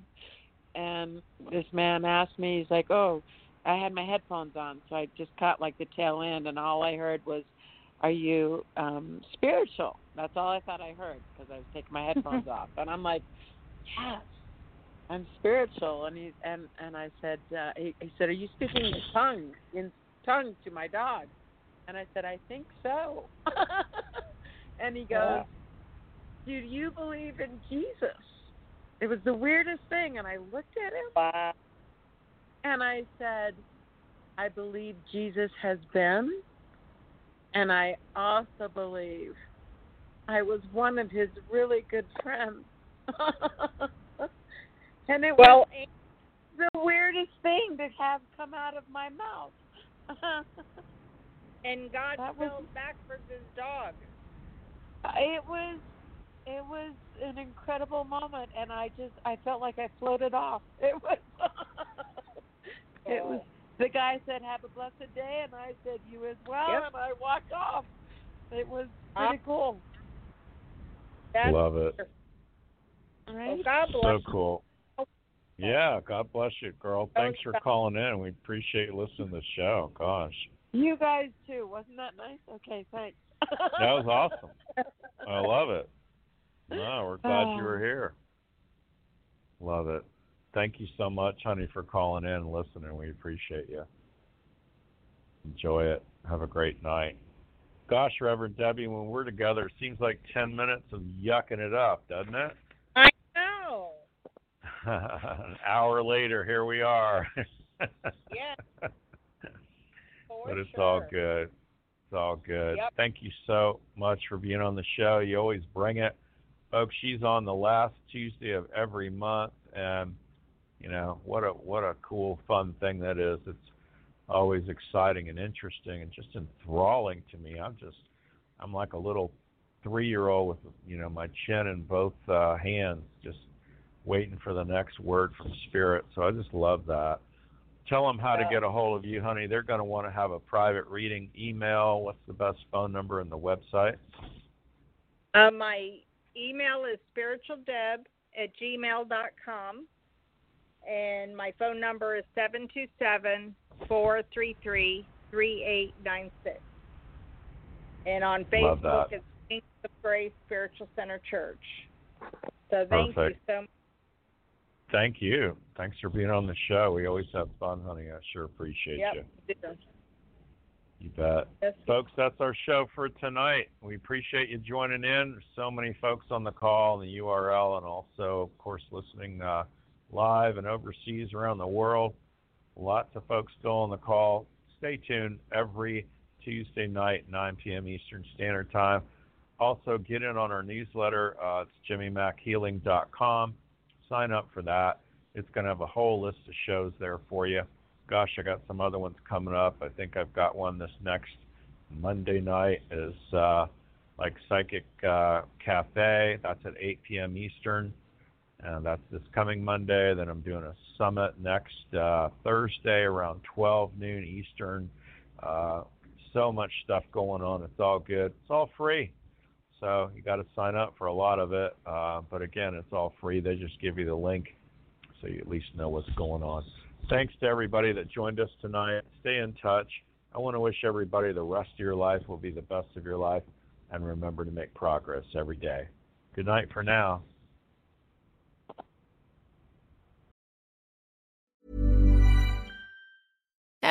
and this man asked me, he's like, "Oh, I had my headphones on, so I just caught like the tail end, and all I heard was." Are you um spiritual? That's all I thought I heard because I was taking my headphones off, and I'm like, yes, I'm spiritual. And he and and I said, uh, he, he said, are you speaking in tongues in tongues to my dog? And I said, I think so. and he goes, Do you believe in Jesus? It was the weirdest thing, and I looked at him, and I said, I believe Jesus has been, and I also believe I was one of his really good friends. and it Well, was the weirdest thing to have come out of my mouth. And God That was- spelled backwards his dog. it was it was an incredible moment and I just I felt like I floated off. It was it was oh. the guy said have a blessed day and I said you as well Yep. and I walked off. It was pretty cool. That's Love it. Right? Well, God So bless cool. Yeah, God bless you, girl. Oh, thanks for calling in. We appreciate listening to the show. Gosh. You guys too. Wasn't that nice? Okay, thanks. That was awesome. I love it. No, we're glad you were Oh. here. Love it. Thank you so much, honey, for calling in and listening. We appreciate you. Enjoy it. Have a great night. Gosh, Reverend Debbie, when we're together, it seems like 10 minutes of yucking it up, doesn't it? I know. An hour later, here we are. Yeah. but it's all good. It's all good. Yep. Thank you so much for being on the show. You always bring it. Folks, she's on the last Tuesday of every month and you know, what a what a cool fun thing that is. It's always exciting and interesting and just enthralling to me. I'm just I'm like a little 3-year-old with, you know, my chin in both uh hands just waiting for the next word from spirit. So I just love that. Tell them how to get a hold of you, honey. They're going to want to have a private reading. Email. What's the best phone number and the website? Uh, my email is spiritualdeb at gmail dot com, and my phone number is seven two seven four three three three eight nine six. And on Facebook, it's Wings of Grace Spiritual Center Church. So thank Perfect. you so much. Thank you. Thanks for being on the show. We always have fun, honey. I sure appreciate Yep. you. You bet. Yes. Folks, that's our show for tonight. We appreciate you joining in. There's so many folks on the call and the URL, and also, of course, listening uh, live and overseas around the world. Lots of folks still on the call. Stay tuned every Tuesday night, 9 p.m. Eastern Standard Time. Also, get in on our newsletter. Uh, it's jimmymackhealing.com. Sign up for that. It's going to have a whole list of shows there for you. Gosh, I got some other ones coming up. I think I've got one this next Monday night is uh, like Psychic uh, Cafe. That's at 8 p.m. Eastern. And that's this coming Monday. Then I'm doing a summit next uh, Thursday around 12 noon Eastern. Uh, so much stuff going on. It's all good. It's all free. So you got to sign up for a lot of it. Uh, but again, it's all free. They just give you the link so you at least know what's going on. Thanks to everybody that joined us tonight. Stay in touch. I want to wish everybody the rest of your life will be the best of your life. And remember to make progress every day. Good night for now.